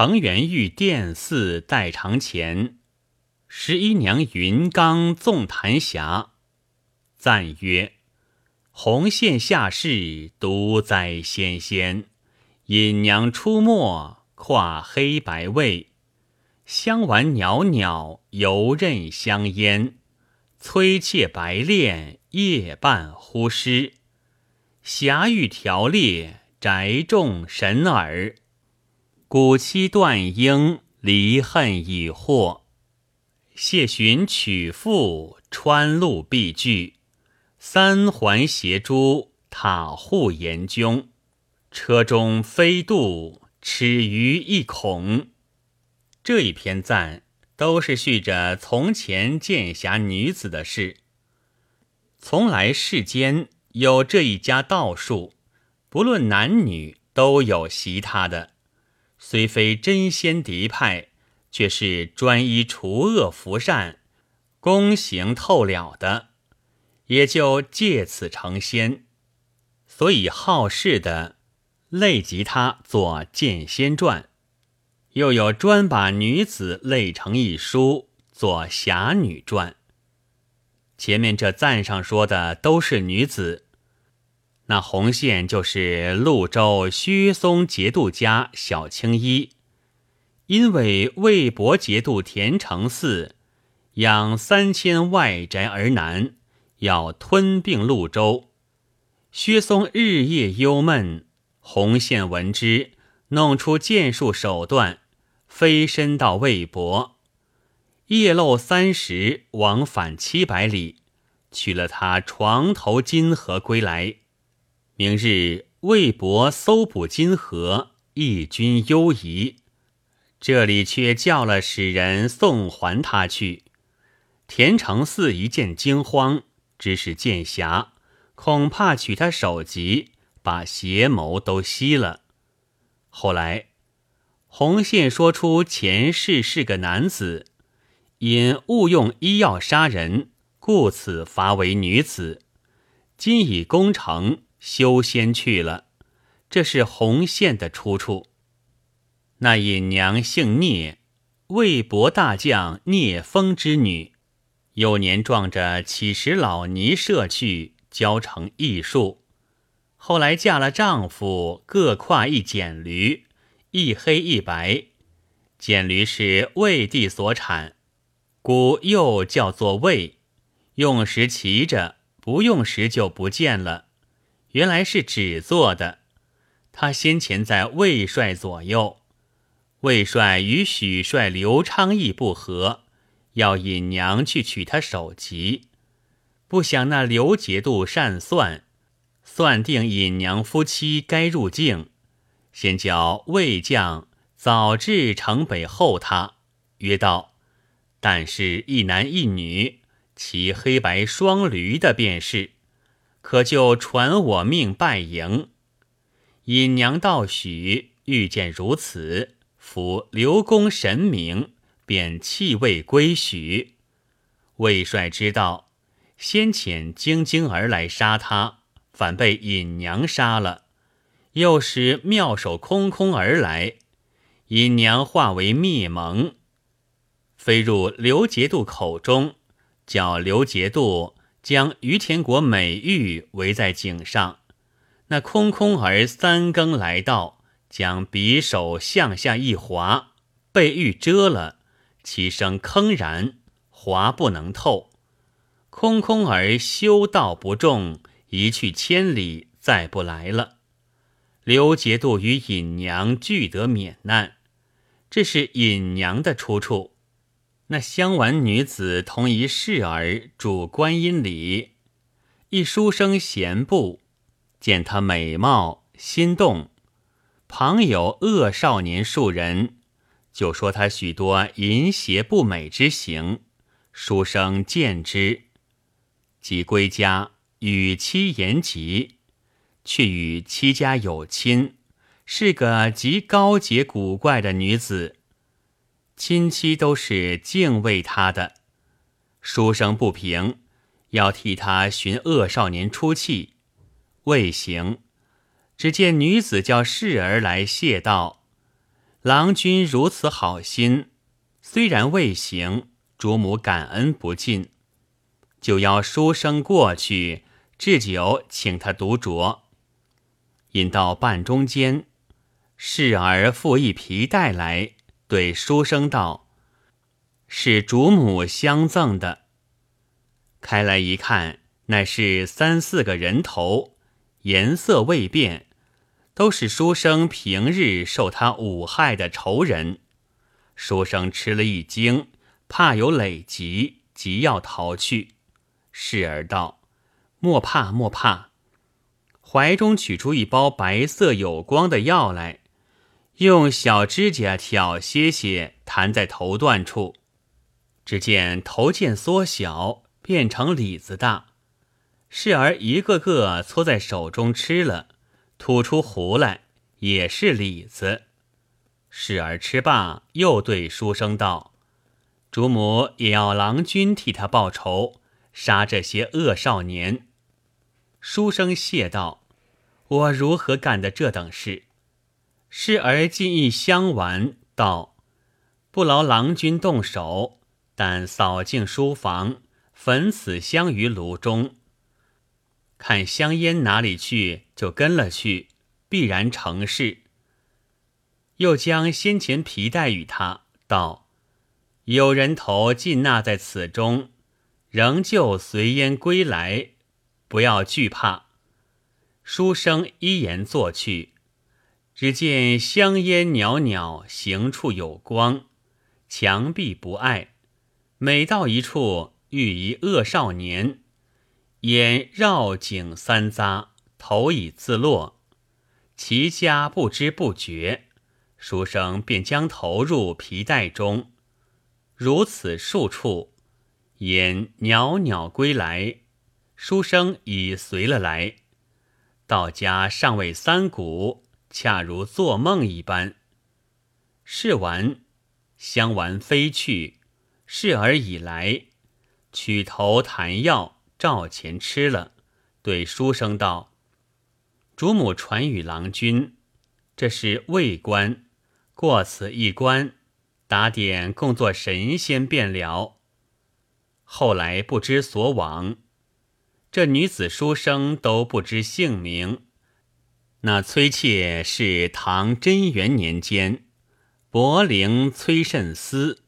承元御殿寺代长前，十一娘云冈纵弹霞。赞曰：红线下士独哉纤纤，引娘出没跨黑白位，香丸袅袅游刃香烟，崔妾白练夜半忽失，霞玉条列宅众神耳。古期断缨，离恨已获。谢寻曲赋，穿路必具。三环斜珠，塔户严邕。车中飞渡，齿鱼一孔。这一篇赞都是叙着从前剑侠女子的事。从来世间有这一家道术，不论男女，都有习他的。虽非真仙嫡派，却是专一除恶扶善、功行透了的，也就借此成仙。所以好事的累及他做《剑仙传》，又有专把女子累成一书做《侠女传》。前面这赞上说的都是女子。那红线就是潞州薛松节度家小青衣，因为魏博节度田承嗣养三千外宅而南，要吞并潞州。薛松日夜忧闷，红线闻之，弄出剑术手段，飞身到魏博，夜漏三十，往返七百里，取了他床头金盒归来。明日魏博搜捕金河，义军忧疑，这里却叫了使人送还他去。田承嗣一见惊慌，只是剑侠，恐怕取他首级，把邪谋都吸了。后来红线说出前世是个男子，因误用医药杀人，故此罚为女子，今已功成。修仙去了，这是红线的出处。那隐娘姓聂，魏博大将聂风之女，幼年撞着乞食老尼射去，教成艺术。后来嫁了丈夫，各跨一剪驴，一黑一白。剪驴是魏地所产，故又叫做魏。用时骑着，不用时就不见了。原来是纸做的。他先前在魏帅左右，魏帅与许帅刘昌义不和，要引娘去取他首级。不想那刘节度善算，算定尹娘夫妻该入境，先叫魏将早至城北候他，曰道：但是一男一女骑黑白双驴的便是。可就传我命拜迎，引娘道许遇见如此，服刘公神明，便弃位归许。魏帅知道先遣京京而来杀他，反被引娘杀了，又使妙手空空而来，引娘化为灭蒙，飞入刘节度口中，叫刘节度。将于田国美玉围在井上，那空空儿三更来到，将匕首向下一划，被玉遮了，其声铿然，划不能透。空空儿修道不重，一去千里，再不来了。刘节度与尹娘俱得免难，这是尹娘的出处。那香丸女子同一侍儿主观音里，一书生闲步，见她美貌，心动。旁有恶少年数人，就说她许多淫邪不美之行。书生见之，即归家与妻言及，却与妻家有亲，是个极高洁古怪的女子。亲戚都是敬畏他的，书生不平，要替他寻恶少年出气，未行。只见女子叫侍儿来谢道：“郎君如此好心，虽然未行，主母感恩不尽，就邀书生过去置酒请他独酌。饮到半中间，侍儿复一皮带来，对书生道：“是主母相赠的。”开来一看，乃是三四个人头，颜色未变。都是书生平日受他五害的仇人，书生吃了一惊，怕有累疾，急要逃去。侍儿道：“莫怕莫怕。”怀中取出一包白色有光的药来，用小指甲挑些些，弹在头段处，只见头渐缩小，变成李子大。侍儿一个个搓在手中吃了。吐出壶来，也是李子。侍儿吃罢，又对书生道：“主母也要郎君替他报仇，杀这些恶少年。”书生谢道：“我如何干的这等事？”侍儿进一香丸，道：“不劳郎君动手，但扫净书房，焚此香于炉中。”看香烟哪里去，就跟了去，必然成事。又将先前皮带与他道：“有人头尽纳在此中，仍旧随烟归来，不要惧怕。”书生依言坐去，只见香烟袅袅，行处有光，墙壁不碍。每到一处，遇一恶少年。眼绕颈三匝，头已自落，其家不知不觉，书生便将投入皮带中。如此数处，言袅袅归来，书生已随了来。到家尚未三鼓，恰如做梦一般。试完，香丸飞去，侍儿已来，取头弹药。照前吃了，对书生道：“主母传与郎君，这是魏官，过此一关，打点共作神仙便了。后来不知所往，这女子书生都不知姓名。那崔妾是唐贞元年间，博陵崔慎思，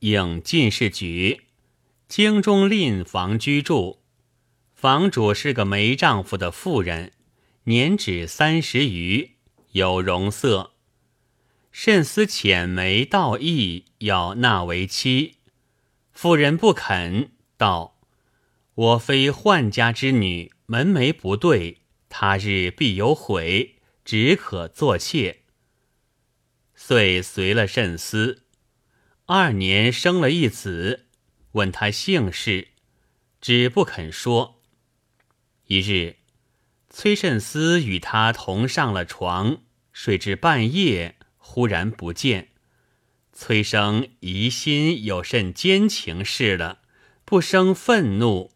应进士举，京中吝房居住。”房主是个没丈夫的妇人，年只三十余，有容色，慎思浅眉道义，要纳为妻。妇人不肯，道：“我非宦家之女，门楣不对，他日必有悔，只可作妾。”遂随了慎思，二年生了一子，问他姓氏，只不肯说。一日，崔慎思与他同上了床，睡至半夜，忽然不见。崔生疑心有甚奸情事了，不生愤怒，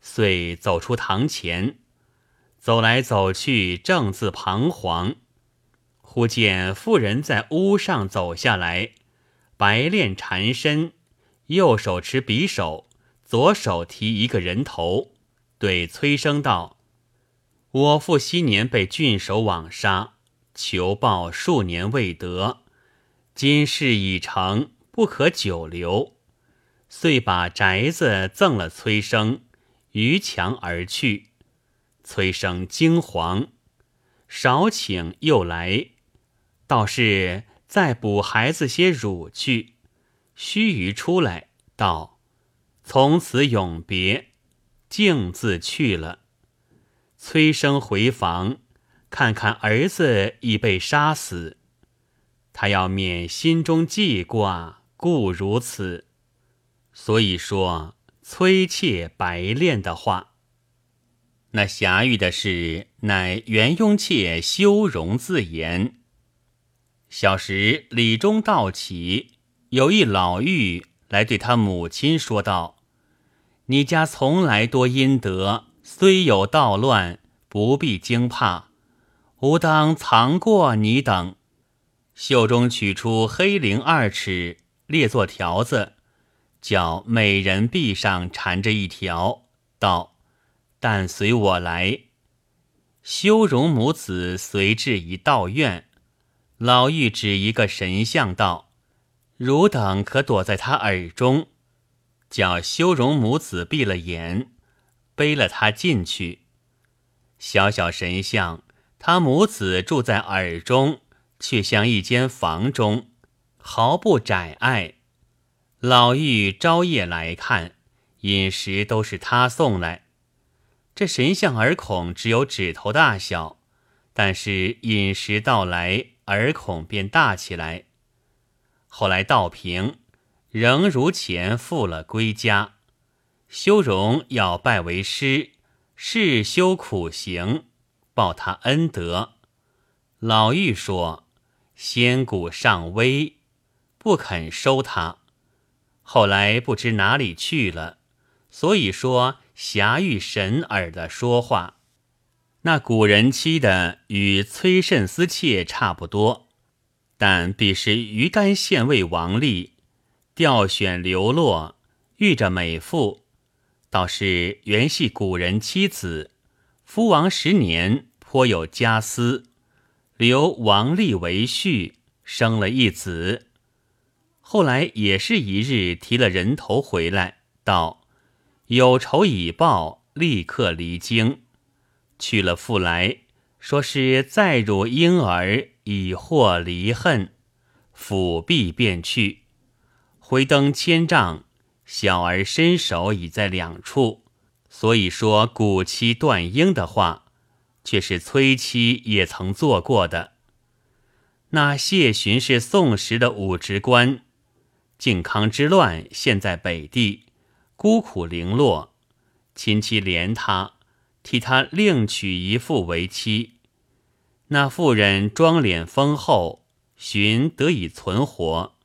遂走出堂前，走来走去，正自彷徨，忽见妇人在屋上走下来，白练缠身，右手持匕首，左手提一个人头。对崔生道：“我父昔年被郡守枉杀，求报数年未得，今事已成，不可久留，遂把宅子赠了崔生，逾墙而去。崔生惊惶，少请又来，倒是再补孩子些乳去。须臾出来，道：从此永别。”径自去了。崔生回房，看看儿子已被杀死，他要免心中记挂，故如此。所以说崔妾白练的话。那侠玉的事，乃袁雍妾修容自言。小时李中道起，有一老妪来对他母亲说道。你家从来多阴德，虽有道乱，不必惊怕。吾当藏过你等。袖中取出黑绫二尺，列作条子，叫美人臂上缠着一条，道：“但随我来。”修容母子随至一道院，老妪指一个神像道：“汝等可躲在他耳中。”叫修容母子闭了眼，背了他进去。小小神像，他母子住在耳中。却像一间房中，毫不窄碍。老妪朝夜来看，饮食都是他送来。这神像耳孔只有指头大小，但是饮食到来，耳孔便大起来。后来道平仍如前复了归家，修容要拜为师，世修苦行，报他恩德。老妪说。仙骨尚微，不肯收他。后来不知哪里去了，所以说侠遇神耳的说话。那古人妻的与崔慎思妾差不多，但彼时鱼干县尉王立调选流落，遇着美妇，倒是原系古人妻子。夫王十年，颇有家私。留王立为婿，生了一子。后来也是一日提了人头回来，道有仇已报，立刻离京。去了复来，说是再辱婴儿，以获离恨，抚臂便去。回登千丈，小儿身首已在两处，所以说古妻断婴的话。却是崔妻也曾做过的。那谢询是宋时的武职官，靖康之乱现在北地，孤苦零落，亲戚怜他，替他另娶一妇为妻。那妇人妆脸丰厚，寻得以存活。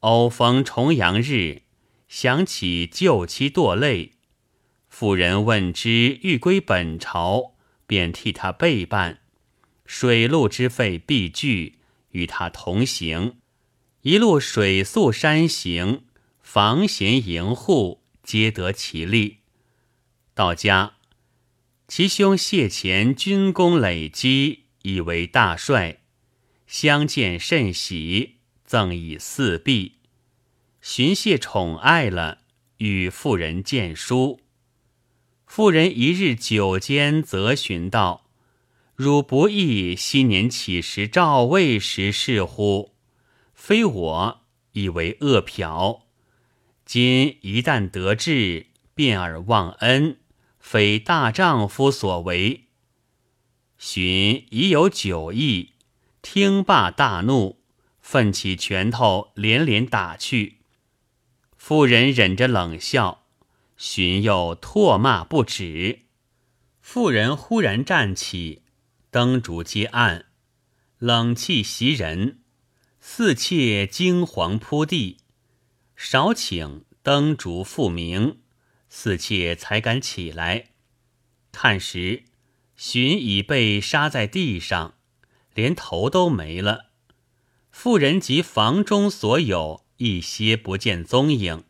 偶逢重阳日，想起旧妻堕泪，妇人问之欲归本朝。便替他备办，水陆之费必具，与他同行。一路水宿山行，房闲营户，皆得其利。到家，其兄谢前军功累积，以为大帅，相见甚喜，赠以四璧。寻谢宠爱了，与妇人见书。妇人一日酒间，则寻道：“汝不忆昔年乞食赵魏时事乎？非我以为恶嫖，今一旦得志，变而忘恩，非大丈夫所为。”荀已有酒意，听罢大怒，奋起拳头，连连打去。妇人忍着冷笑。荀又唾骂不止，妇人忽然站起，灯烛皆暗，冷气袭人，四妾惊惶扑地。少请灯烛复明，四妾才敢起来。看时，荀已被杀在地上，连头都没了。妇人及房中所有一些不见踪影。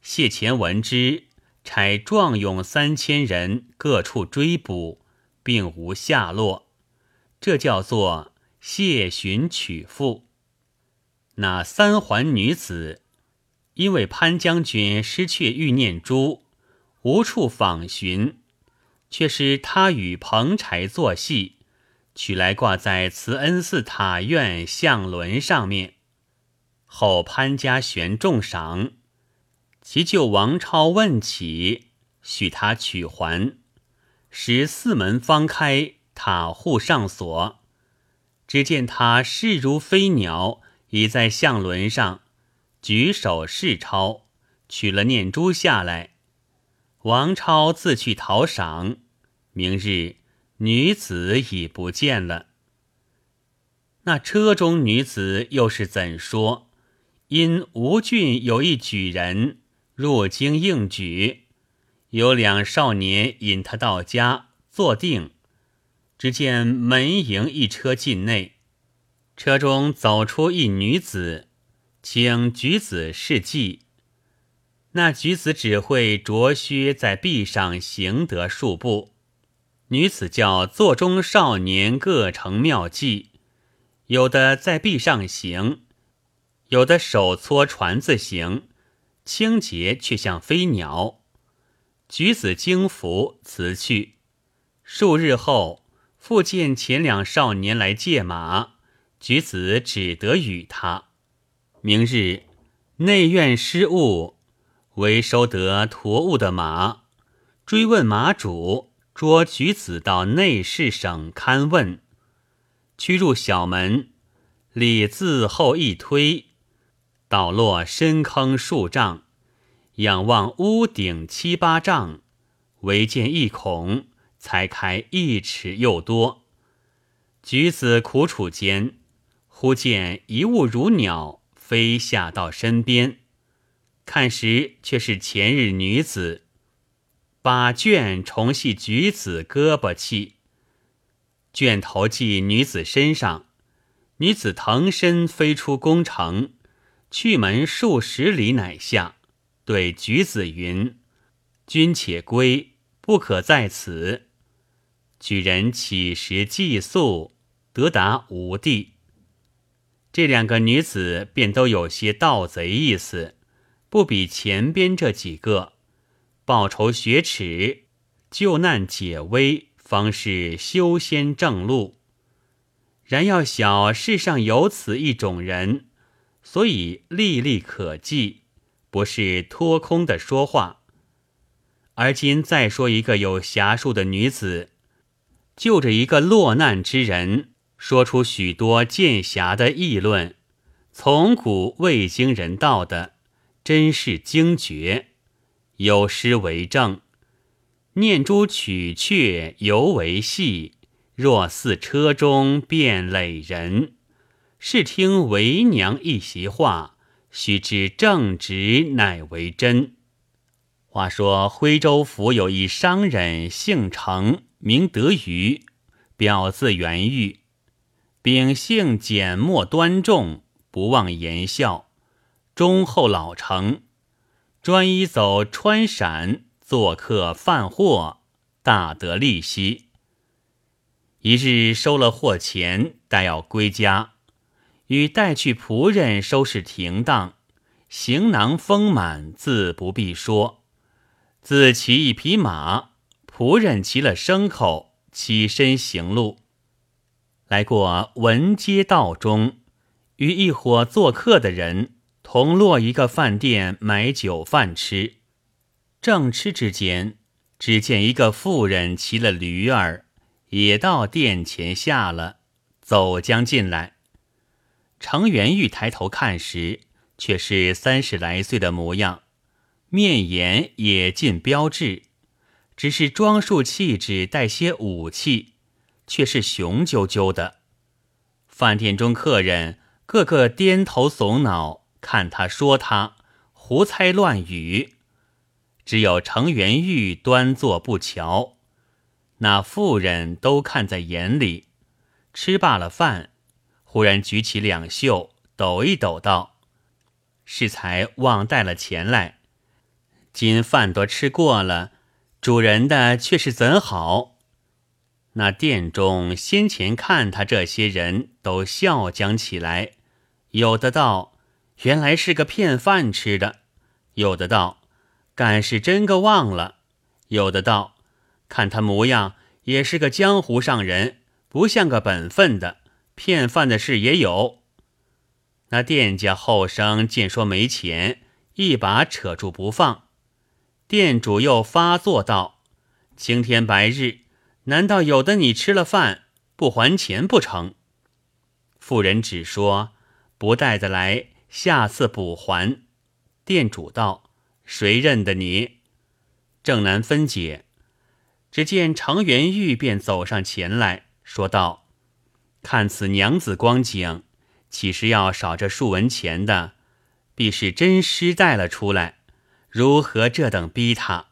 谢乾闻之，差壮勇三千人各处追捕，并无下落。这叫做谢寻取妇。那三环女子，因为潘将军失却玉念珠，无处访寻，却是他与彭柴作戏，取来挂在慈恩寺塔院相轮上面。后潘家悬重赏。其舅王超问起，许他取还，使四门方开，塔户上锁。只见他势如飞鸟，已在相轮上，举手示超，取了念珠下来。王超自去讨赏，明日女子已不见了。那车中女子又是怎说？因吴郡有一举人。入京应举，有两少年引他到家坐定，只见门迎一车进内，车中走出一女子，请举子试计。那举子只会着靴在壁上行得数步。女子叫座中少年各成妙计，有的在壁上行，有的手搓船子行，清洁却像飞鸟。举子惊服辞去。数日后，复见前两少年来借马，举子只得与他。明日内院失物，为收得驮物的马，追问马主，捉举子到内侍省勘问。驱入小门，里自后一推，倒落深坑数丈。仰望屋顶七八丈，唯见一孔，才开一尺又多。举子苦楚间，忽见一物如鸟飞下到身边，看时却是前日女子，把卷重系举子胳膊气，卷头系女子身上，女子腾身飞出宫城，去门数十里，乃下。对举子云：“君且归，不可在此。”举人起时寄宿，得达五地。这两个女子便都有些盗贼意思，不比前边这几个。报仇雪耻，救难解危，方是修仙正路。然要晓世上有此一种人，所以历历可记。不是托空的说话，而今再说一个有侠术的女子，救着一个落难之人，说出许多剑侠的议论，从古未经人道的，真是惊绝。有诗为证：“念珠取却犹为细，若似车中变垒人。试听为娘一席话。”须知正直乃为真。话说徽州府有一商人，姓程，名德瑜，表字元玉，秉性简默端重，不忘言笑，忠厚老成，专一走川陕做客贩货，大得利息。一日收了货钱，待要归家。与带去仆人收拾停当，行囊丰满，自不必说。自骑一匹马，仆人骑了牲口，起身行路。来过文街道中，与一伙做客的人同落一个饭店买酒饭吃。正吃之间，只见一个妇人骑了驴儿，也到店前下了，走将进来。程元玉抬头看时，却是三十来岁的模样，面颜也尽标致，只是装束气质带些武气，却是雄赳赳的。饭店中客人个个颠头耸脑，看他说他，胡猜乱语，只有程元玉端坐不瞧，那妇人都看在眼里。吃罢了饭。忽然举起两袖，抖一抖，道：“适才忘带了钱来。今饭都吃过了，主人的却是怎好？”那店中先前看他这些人都笑将起来，有的道：“原来是个骗饭吃的；有的道：“敢是真个忘了；有的道：“看他模样也是个江湖上人，不像个本分的。”骗饭的事也有。那店家后生见说没钱，一把扯住不放。店主又发作道：“青天白日，难道有的你吃了饭不还钱不成？”妇人只说：“不带的来，下次补还。”店主道：“谁认得你？”正难分解，只见常元玉便走上前来说道。看此娘子光景，岂是要少这数文钱的？必是真尸带了出来，如何这等逼他？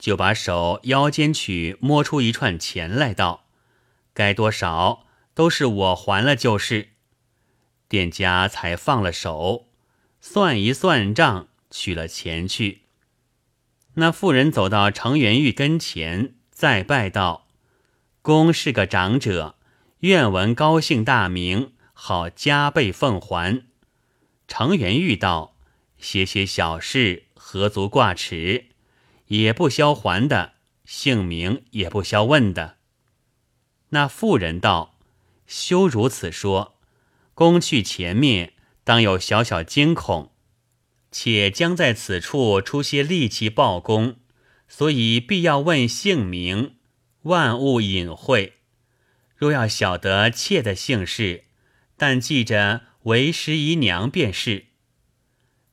就把手腰间去摸出一串钱来，道：“该多少都是我还了，就是。”店家才放了手，算一算账，取了钱去。那妇人走到程元玉跟前，再拜道：“公是个长者，愿闻高姓大名，好加倍奉还。”程元玉道：“些些小事，何足挂齿，也不消还的，姓名也不消问的。”那妇人道：“休如此说，公去前面，当有小小惊恐，且将在此处出些力气报功，所以必要问姓名，万物隐晦。若要晓得妾的姓氏，但记着为师姨娘便是。”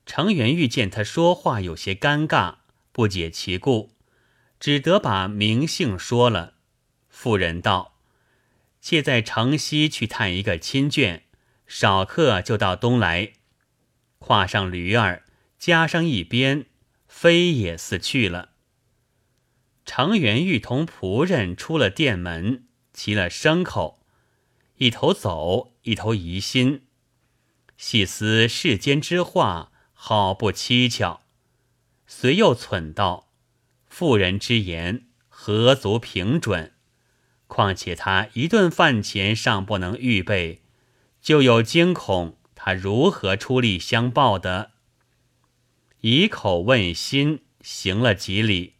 程元玉见他说话有些尴尬，不解其故，只得把名姓说了。妇人道。妾在城西去探一个亲眷，少客就到东来。跨上驴儿，加上一鞭，飞也似去了。程元玉同仆人出了店门，骑了牲口，一头走，一头疑心，细思世间之话，好不蹊跷。遂又忖道：妇人之言，何足凭准？况且他一顿饭钱尚不能预备，就有惊恐，他如何出力相报的？以口问心，行了几里，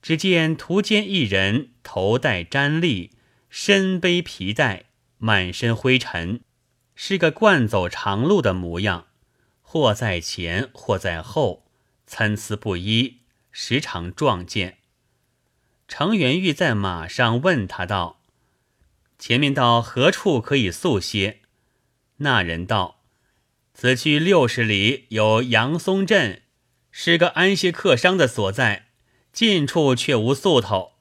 只见途间一人头戴毡笠，身背皮带，满身灰尘，是个惯走长路的模样，或在前，或在后，参差不一，时常撞见。程元玉在马上问他道：“前面到何处可以宿歇？”那人道：“此去六十里有杨松镇，是个安歇客商的所在，近处却无宿头。”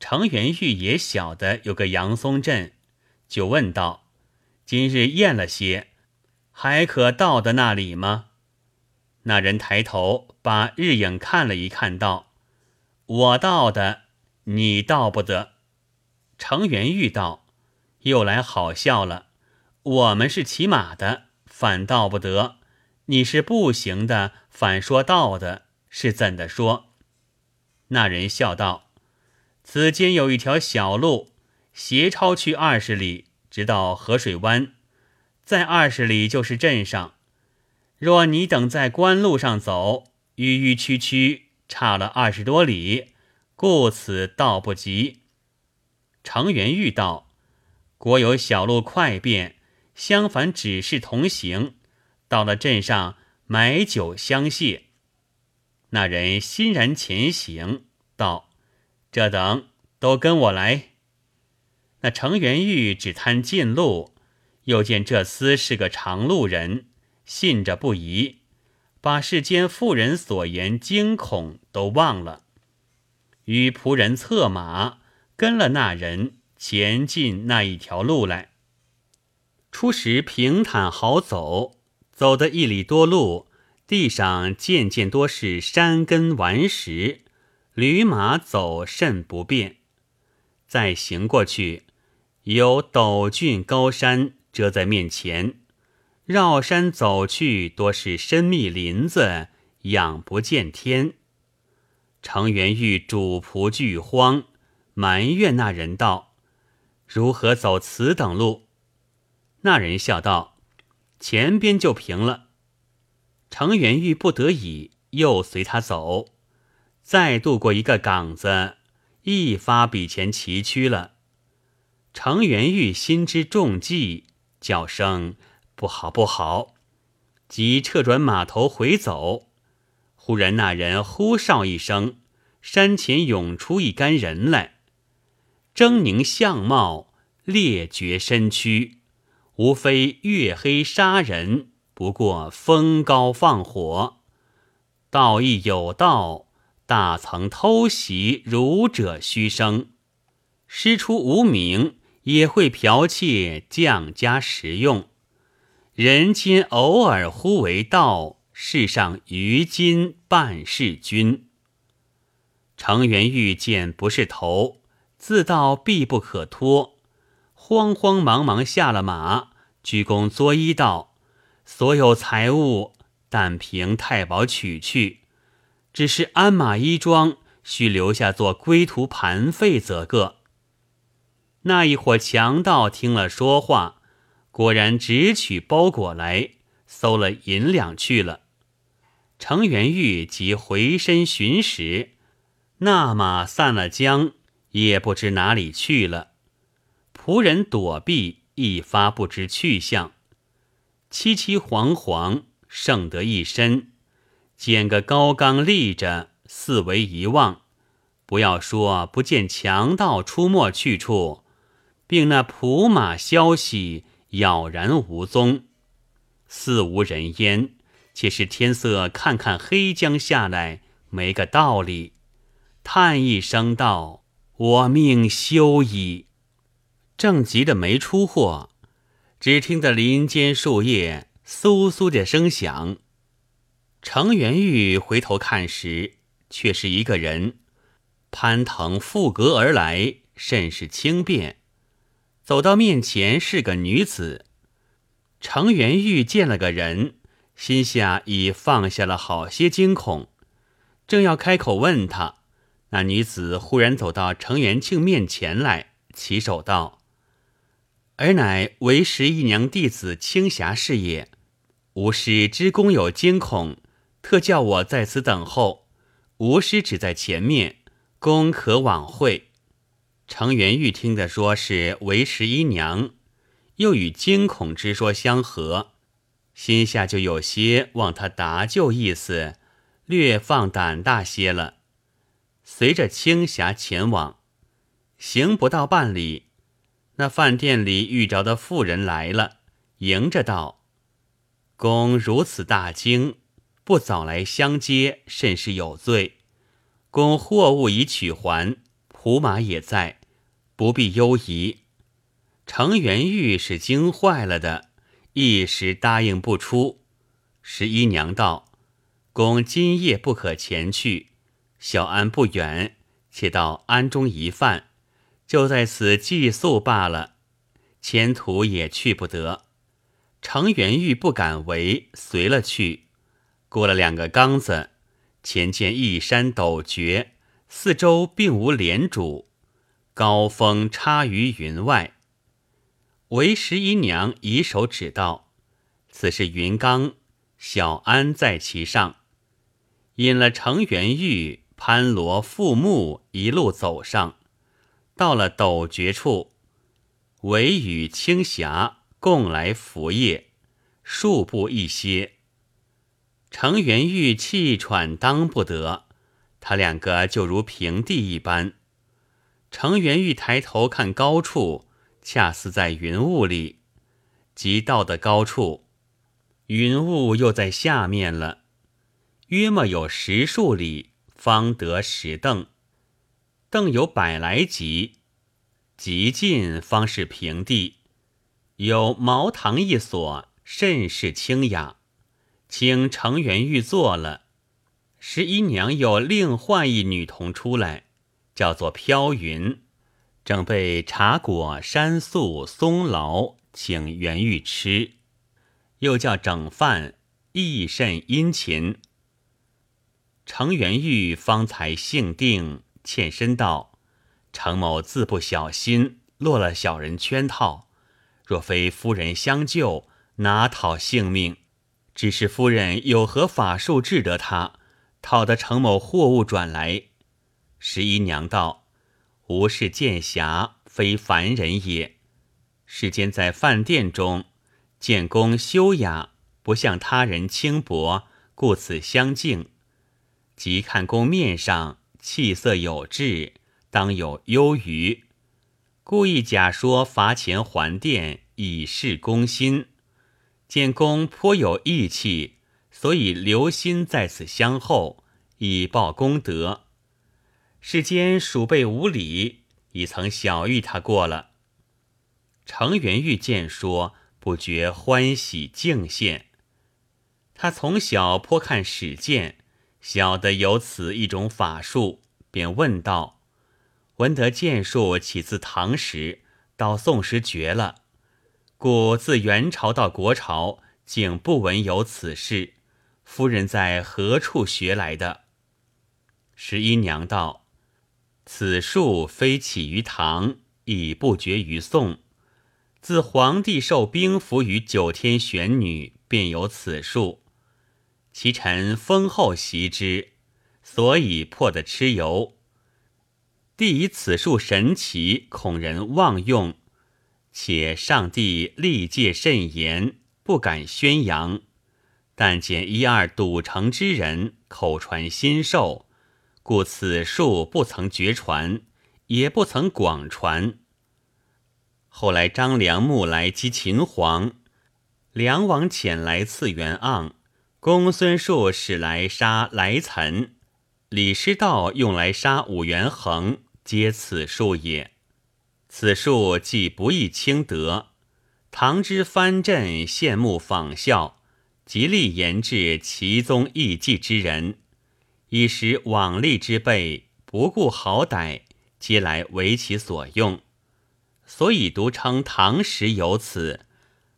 程元玉也晓得有个杨松镇，就问道：“今日宴了些，还可到的那里吗？”那人抬头把日影看了一看，道。我到的，你到不得。程元玉道：“又来好笑了。我们是骑马的，反到不得；你是步行的，反说到的，是怎的说？”那人笑道：“此间有一条小路，斜抄去二十里，直到河水湾，在二十里就是镇上。若你等在官路上走，迂迂曲曲。”差了二十多里，故此道不及。程元玉道：“国有小路快便，相反只是同行。到了镇上买酒相谢。”那人欣然前行，道：“这等都跟我来。”那程元玉只贪近路，又见这厮是个长路人，信着不疑。把世间妇人所言惊恐都忘了，与仆人策马跟了那人前进那一条路来。初时平坦好走，走的一里多路，地上渐渐多是山根顽石，驴马走甚不便。再行过去，有陡峻高山遮在面前。绕山走去，多是深密林子，仰不见天。程元玉主仆俱慌，埋怨那人道：“如何走此等路？”那人笑道：“前边就平了。”程元玉不得已，又随他走，再渡过一个岗子，一发比前崎岖了。程元玉心知重计，叫声。不好，不好！即撤转马头回走，忽然那人呼哨一声，山前涌出一干人来，狰狞相貌，烈绝身躯，无非月黑杀人，不过风高放火。道义有道，大曾偷袭儒者虚声，师出无名，也会剽窃将家食用。人间偶尔忽为道，世上于今半是君。程元玉见不是头，自道必不可脱，慌慌忙忙下了马，鞠躬作揖道：“所有财物，但凭太保取去。只是鞍马衣装，须留下做归途盘费，则个。”那一伙强盗听了说话，果然直取包裹来，搜了银两去了。程元玉即回身寻时，那马散了缰，也不知哪里去了。仆人躲避，一发不知去向。凄凄惶惶，剩得一身，捡个高岗立着，四围一望，不要说不见强盗出没去处，并那仆马消息杳然无踪，似无人烟。且是天色看看黑将下来，没个道理。叹一声道：“我命休矣。”正急得没出货，只听得林间树叶簌簌的声响。程元玉回头看时，却是一个人攀藤附阁而来，甚是轻便。走到面前是个女子。程元玉见了个人。心下已放下了好些惊恐，正要开口问他，那女子忽然走到程元庆面前来，起手道：“儿乃为时一娘弟子青霞是也。吾师知公有惊恐，特叫我在此等候。吾师只在前面，公可往会。”程元玉听得说是为十一娘，又与惊恐之说相合。心下就有些望他答救意思，略放胆大些了。随着青霞前往，行不到半里，那饭店里遇着的妇人来了，迎着道：“公如此大惊，不早来相接，甚是有罪。公货物已取还，胡马也在，不必忧疑。”程元玉是惊坏了的。一时答应不出。十一娘道：“公今夜不可前去，小安不远，且到安中一饭，就在此寄宿罢了。前途也去不得。”程元玉不敢违，随了去。过了两个缸子，前见一山陡绝，四周并无连主，高峰插于云外。为十一娘以手指道：“此是云冈，小安在其上。”引了程元玉潘罗傅木，一路走上，到了陡绝处，唯与青霞共来扶叶，数步一歇。程元玉气喘当不得，他两个就如平地一般。程元玉抬头看高处。恰似在云雾里，即到的高处，云雾又在下面了。约莫有十数里，方得石凳，凳有百来级，极近方是平地。有茅堂一所，甚是清雅。请程元玉坐了，十一娘又另换一女童出来，叫做飘云。正备茶果、山素、松劳，请元玉吃，又叫整饭，亦甚殷勤。程元玉方才性定，欠身道：“程某自不小心，落了小人圈套。若非夫人相救，哪讨性命？只是夫人有何法术治得他，讨得程某货物转来？”十一娘道。吾是剑侠，非凡人也。世间在饭店中，见公修雅，不向他人轻薄，故此相敬。即看公面上气色有致，当有忧余，故意假说罚钱还店，以示公心。见公颇有义气，所以留心在此相候，以报功德。世间鼠辈无礼，已曾小遇他过了。程元玉见说，不觉欢喜敬献。他从小颇看史鉴，晓得有此一种法术，便问道：“闻得剑术起自唐时，到宋时绝了，故自元朝到国朝，竟不闻有此事。夫人在何处学来的？十一娘道：“此术非起于唐，已不绝于宋。自皇帝受兵符于九天玄女，便有此术。其臣封后习之，所以破得蚩尤。帝以此术神奇，恐人妄用。”且上帝历戒甚严，不敢宣扬。但见一二赌城之人口传心授，故此术不曾绝传，也不曾广传。后来张良木来击秦皇，梁王遣来刺袁盎，公孙述使来杀来岑，李师道用来杀武元衡，皆此术也。此术既不易轻得，唐之藩镇羡慕仿效，极力研制其宗异迹之人，以使往例之辈不顾好歹，皆来为其所用。所以独称唐时有此，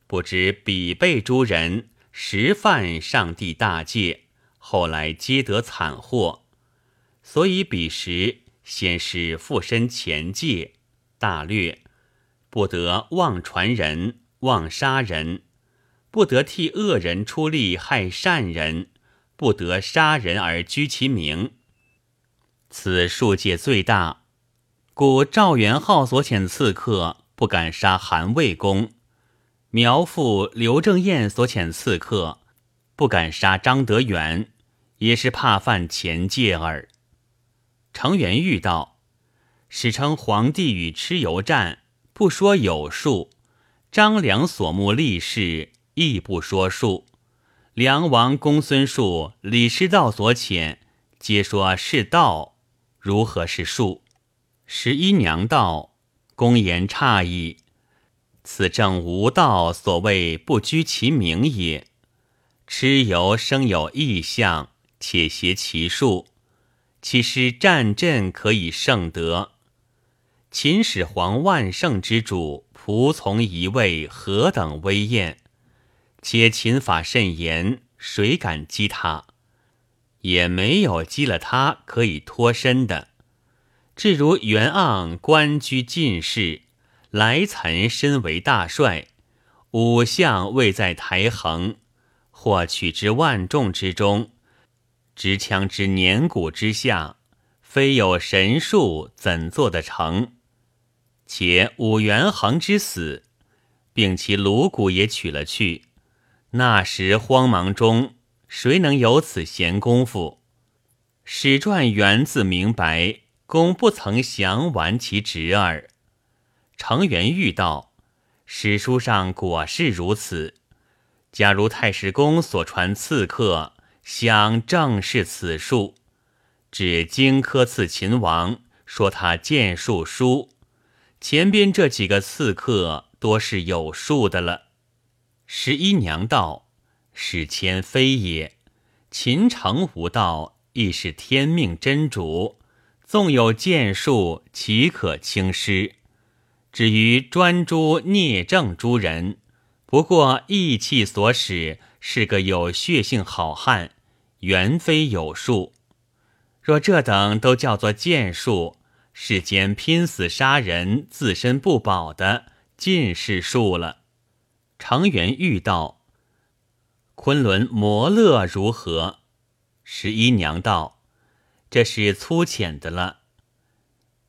不知彼辈诸人实犯上帝大戒，后来皆得惨祸。所以彼时先是附身前戒。大略，不得妄传人、妄杀人，不得替恶人出力害善人，不得杀人而居其名。此数界最大，故赵元昊所遣刺客不敢杀韩魏公；苗父刘正彦所遣刺客不敢杀张德元，也是怕犯前戒耳。程元玉道。史称皇帝与蚩尤战，不说有数；张良所目立事，亦不说数。梁王公孙述、李师道所遣，皆说是道，如何是数？十一娘道：“公言差矣。此正无道所谓不居其名也。蚩尤生有异象，且挟其数，其师战阵可以胜得。”秦始皇万圣之主，仆从一位，何等威严！且秦法甚严，谁敢击他？也没有击了他可以脱身的。至如袁盎官居进士，来岑身为大帅，五相位在台衡，或取之万众之中，执枪之年谷之下，非有神术，怎做得成？且武元衡之死，并其颅骨也取了去。那时慌忙中，谁能有此闲工夫？史传源自明白，公不曾详完其侄儿。程元玉道：史书上果是如此。假如太史公所传刺客，想正是此术，指荆轲刺秦王，说他剑术疏。前边这几个刺客多是有数的了。十一娘道：“史谦非也，秦城无道，亦是天命真主。纵有剑术，岂可轻施？至于专诛聂政诸人，不过意气所使，是个有血性好汉，原非有术。若这等都叫做剑术。”世间拼死杀人、自身不保的，尽是术了。常元玉道：“昆仑摩勒如何？”十一娘道：“这是粗浅的了。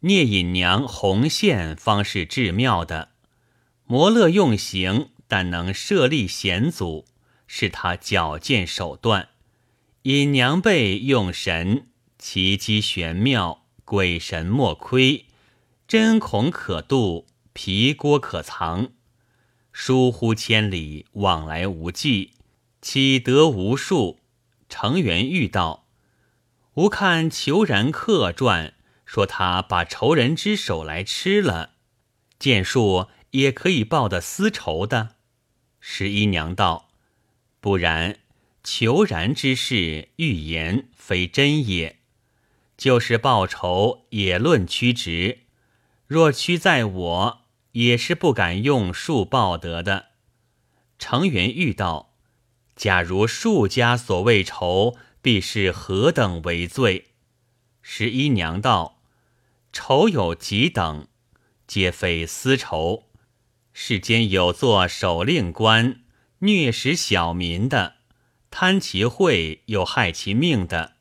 聂隐娘红线方是至妙的。摩勒用刑，但能设立险阻，是他矫健手段。隐娘辈用神，奇机玄妙。”鬼神莫窥，针孔可度，皮郭可藏。疏忽千里，往来无际，岂得无数？程元玉道：“吾看虬髯客传，说他把仇人之手来吃了，剑术也可以报得私仇的。”十一娘道：“不然，虬髯之事，预言非真也。”就是报仇也论曲直，若屈在我，也是不敢用术报得的。程元玉道：“假如术家所谓仇，必是何等为罪？”十一娘道：“仇有几等，皆非私仇。世间有做守令官虐食小民的，贪其贿又害其命的；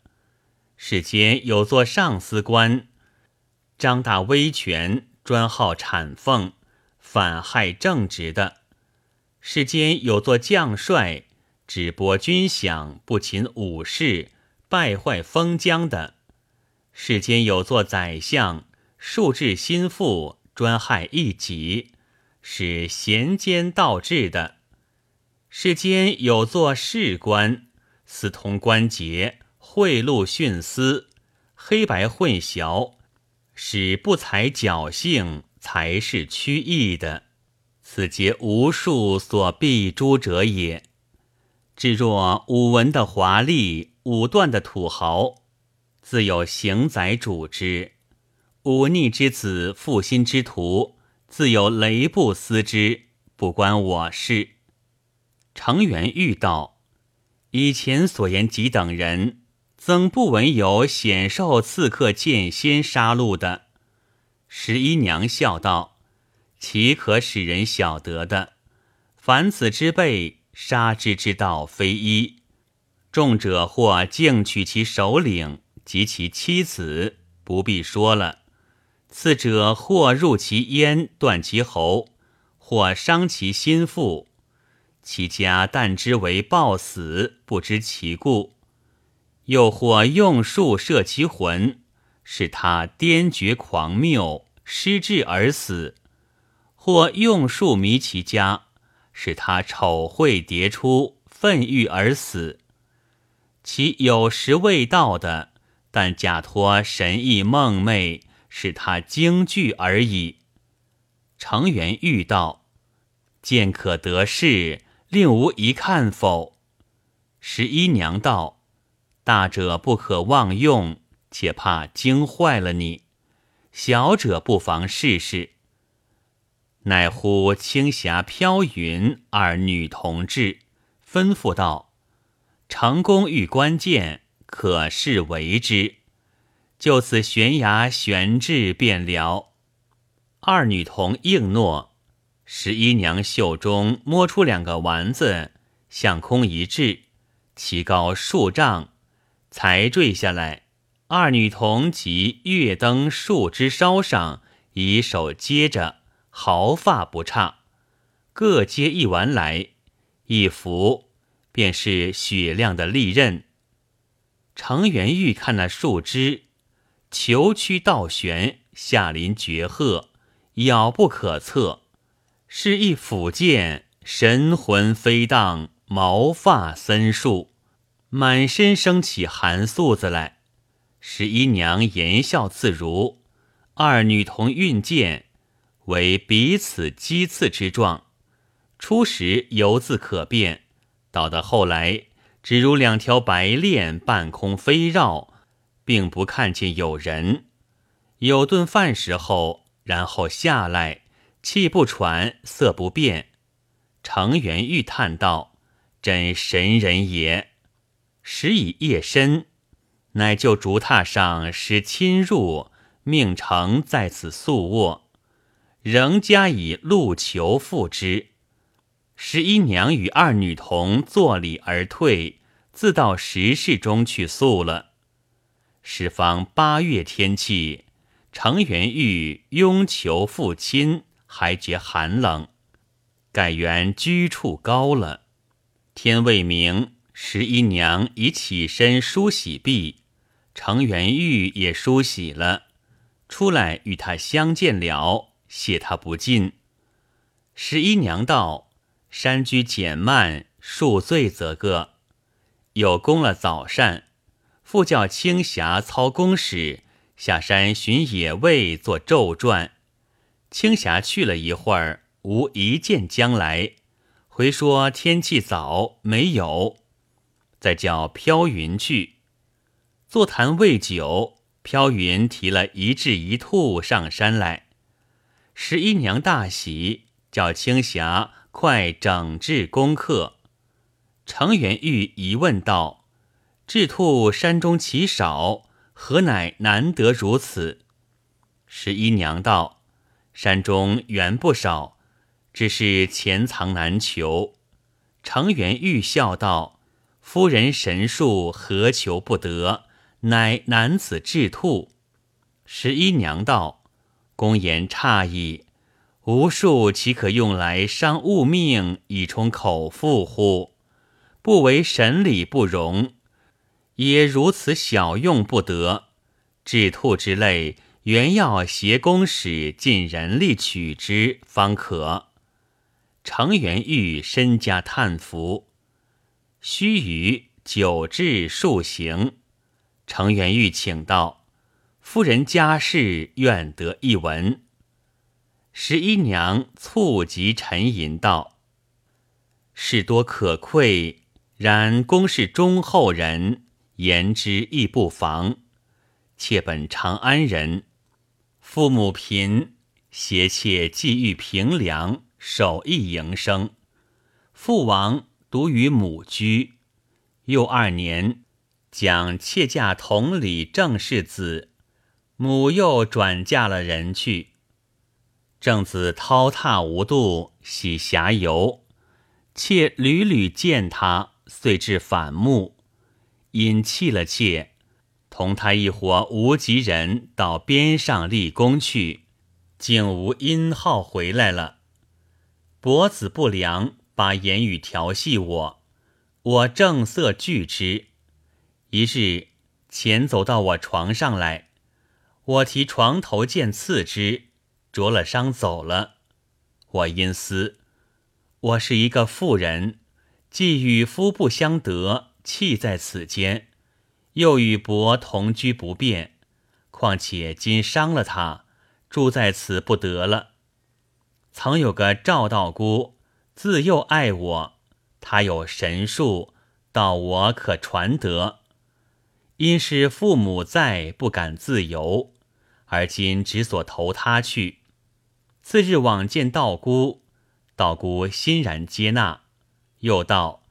世间有做上司官。”张大威权，专好谄奉，反害正直的；世间有座将帅，只拨军饷，不勤武士，败坏封疆的；世间有座宰相，数治心腹，专害一己，是贤奸盗智的；世间有座士官，私通关节，贿赂徇私，黑白混淆。使不才侥幸，才是曲意的，此皆无数所必诛者也。至若武文的华丽，武断的土豪，自有行宰主之；忤逆之子，负心之徒，自有雷布司之，不关我事。程元玉道：以前所言几等人。曾不闻有显受刺客剑仙杀戮的？十一娘笑道：“岂可使人晓得的？凡此之辈，杀之之道非一。重者或敬取其首领及其妻子，不必说了；次者或入其咽，断其喉，或伤其心腹。其家但知为暴死，不知其故。”又或用术摄其魂，使他癫厥狂谬，失智而死；或用术迷其家，使他丑秽迭出，愤郁而死。其有时未到的，但假托神意梦寐，使他惊惧而已。程元欲道：“见可得势，令吾一看否？”十一娘道。大者不可妄用，且怕惊坏了你；小者不妨试试。乃呼青霞、飘云二女同志，吩咐道：“成功遇关键，可试为之。就此悬崖悬置便了。”二女童应诺。十一娘袖中摸出两个丸子，向空一掷，其高数丈。才坠下来，二女童及月灯树枝梢上，以手接着，毫发不差，各接一丸来，一扶，便是雪亮的利刃。程元玉看那树枝，球曲倒悬，下临绝壑，杳不可测，是一斧剑，神魂飞荡，毛发森束。满身升起寒素子来，十一娘言笑自如，二女童运剑，为彼此击刺之状。初时犹自可辨，到的后来，只如两条白链半空飞绕，并不看见有人。有顿饭时候，然后下来，气不喘，色不变。程元玉叹道：“真神人也。”时已夜深，乃就竹榻上使侵入，命成在此宿卧，仍加以鹿裘覆之。十一娘与二女童坐礼而退，自到石室中去宿了。时方八月天气，程元玉拥裘负亲，还觉寒冷，改原居处高了。天未明。十一娘已起身梳洗毕，程元玉也梳洗了，出来与他相见了，谢他不尽。十一娘道：“山居简慢，恕罪则个。”有功了早膳，复叫青霞操公使下山寻野味做昼转。青霞去了一会儿，无一见将来，回说天气早，没有。再叫飘云去坐谈未久，飘云提了一雉一兔上山来。十一娘大喜，叫青霞快整治功课。程元玉疑问道：“智兔山中奇少，何乃难得如此？”十一娘道：“山中原不少，只是钱藏难求。”程元玉笑道：“夫人神术何求不得？乃男子至兔。”十一娘道。公言差矣，无数岂可用来伤物命以充口腹乎？不为神理不容，也如此小用不得。制兔之类，原要挟公使尽人力取之方可。程元玉身家叹服，须臾久至数行。程元玉请道。夫人家事，愿得一闻。十一娘促及沉吟道：“事多可愧，然公是忠厚人，言之亦不妨。妾本长安人，父母贫，携妾寄寓平凉，守义营生。父王独与母居，又二年，将妾嫁同里正室子。”母又转嫁了人去，正子滔踏无度，喜侠游，妾屡屡见他，遂至反目，因弃了妾，同他一伙无极人到边上立功去，竟无音号回来了。伯子不良，把言语调戏我，我正色拒之。一日前走到我床上来。我提床头剑刺之，着了伤走了。我因思，我是一个妇人，既与夫不相得，弃在此间，又与伯同居不便，况且今伤了他，住在此不得了。曾有个赵道姑，自幼爱我，她有神术，道我可传得，因是父母在，不敢自由。而今只所投他去。次日往见道姑，道姑欣然接纳，又道：“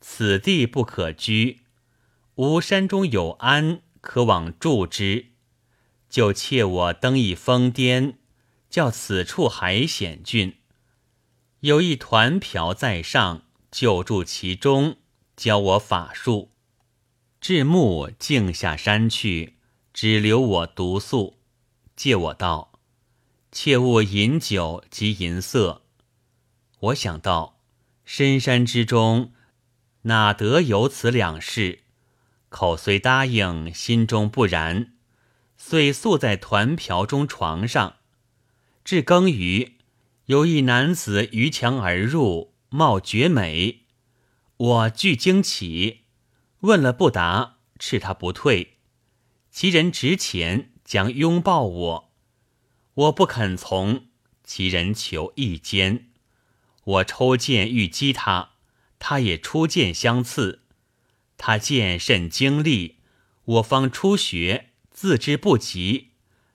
此地不可居，吾山中有庵，可往住之。就妾我登一峰巅，叫此处海险峻，有一团瓢在上，就住其中，教我法术。至暮静下山去，只留我独宿。”借我道，切勿饮酒及淫色。我想到深山之中，哪得有此两事？口虽答应，心中不然，遂宿在团瓢中床上。至更余，有一男子逾墙而入，貌绝美。我惧惊起，问了不答，斥他不退。其人直前。将拥抱我，我不肯从。其人求一肩，我抽剑欲击他，他也出剑相刺。他剑甚精利，我方初学，自知不及，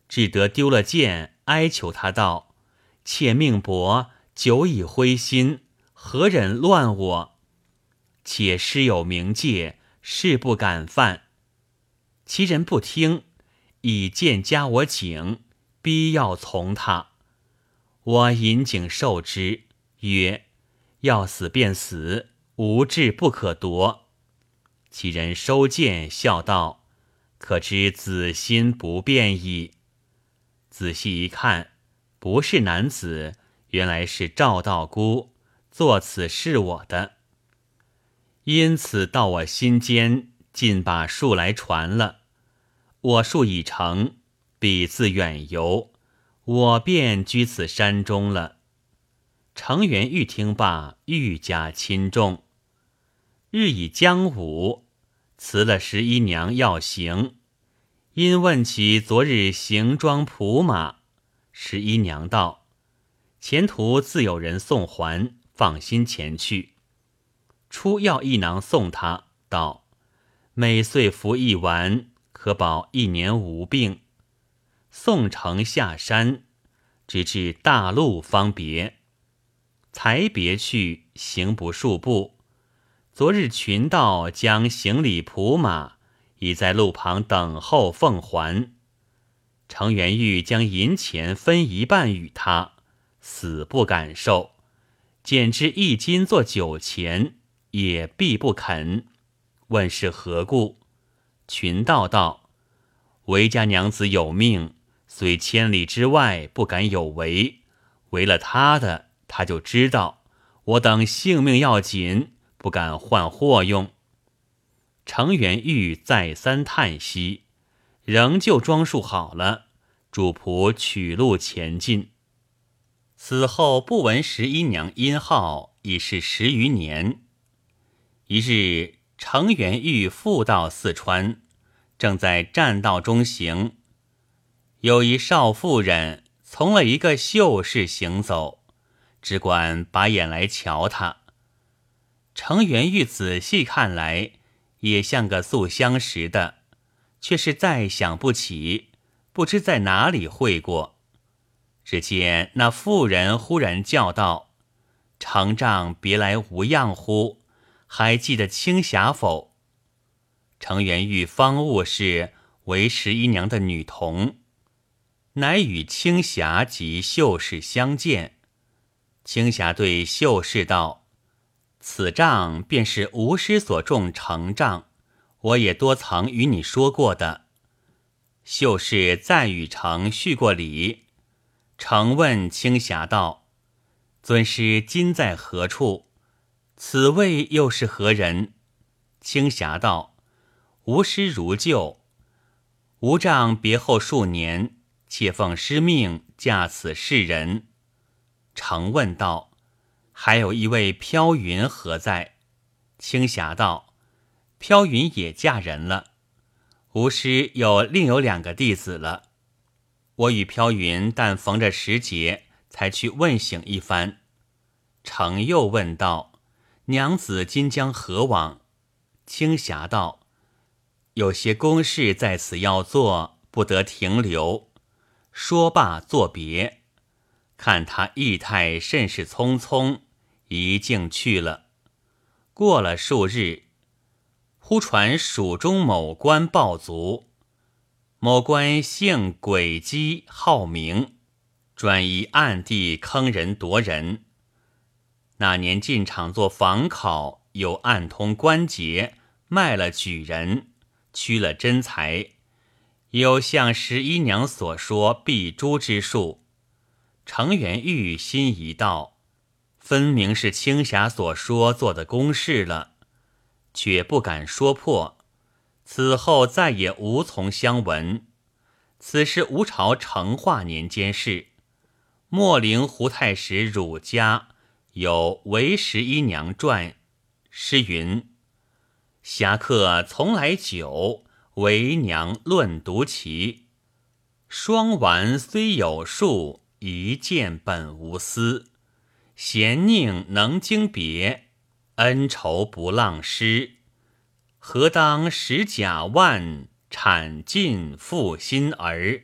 只得丢了剑，哀求他道：“妾命薄，久已灰心，何忍乱我？且师有名戒，誓不敢犯。”其人不听。以剑加我颈，逼要从他。我引颈受之，曰：“要死便死，无志不可夺。”其人收剑，笑道：“可知子心不变矣。”仔细一看，不是男子，原来是赵道姑做此事我的。因此到我心间，尽把术来传了。我术已成，彼自远游，我便居此山中了。程元玉听罢，愈加亲重。日已将午，辞了十一娘要行，因问起昨日行装仆马，十一娘道：“前途自有人送还，放心前去。”出药一囊送他，道：“每岁服一丸。”可保一年无病。宋城下山，直至大路方别。才别去，行不数步。昨日群盗将行李铺马，已在路旁等候奉还。程元玉将银钱分一半与他，死不敢受。减之一金做酒钱，也必不肯。问是何故？群盗道：“韦家娘子有命，虽千里之外不敢有违，为了他的。”他就知道我等性命要紧，不敢换货用。程元玉再三叹息，仍旧装束好了，主仆取路前进。此后不闻十一娘音号，已是十余年。一日，程元玉复到四川，正在栈道中行，有一少妇人从了一个秀士行走。只管把眼来瞧他，程元玉仔细看来，也像个素相识的，却是再想不起，不知在哪里会过。只见那妇人忽然叫道：“程丈别来无恙乎？还记得青霞否？”程元玉方悟是为十一娘的女童，乃与青霞及秀士相见。青霞对秀士道：“此帐便是吴师所种成帐，我也多曾与你说过的。”秀士再与程叙过礼。程问青霞道：“尊师今在何处？此位又是何人？”青霞道：“吾师如旧。吾丈别后数年，且奉师命嫁此世人。”常问道：“还有一位飘云何在？”青霞道：“飘云也嫁人了。吾师有另有两个弟子了。我与飘云但逢着时节，才去问醒一番。”程又问道：“娘子今将何往？”青霞道：“有些公事在此要做，不得停留。”说罢作别。看他意态甚是匆匆，一径去了。过了数日，忽传蜀中某官报卒。某官姓诡机，好名，专以暗地坑人夺人。那年进场做访考，有暗通关节，卖了举人，屈了真才，有像十一娘所说避珠之术。程元玉心一道，分明是青霞所说做的公事了，却不敢说破。此后再也无从相闻。此是吴朝成化年间事。莫陵胡太史汝家有《为十一娘传》，诗云：“侠客从来久，为娘论独奇。双丸虽有数。”一见本无私，贤佞能经别，恩仇不浪失。何当使甲万，铲尽负心儿？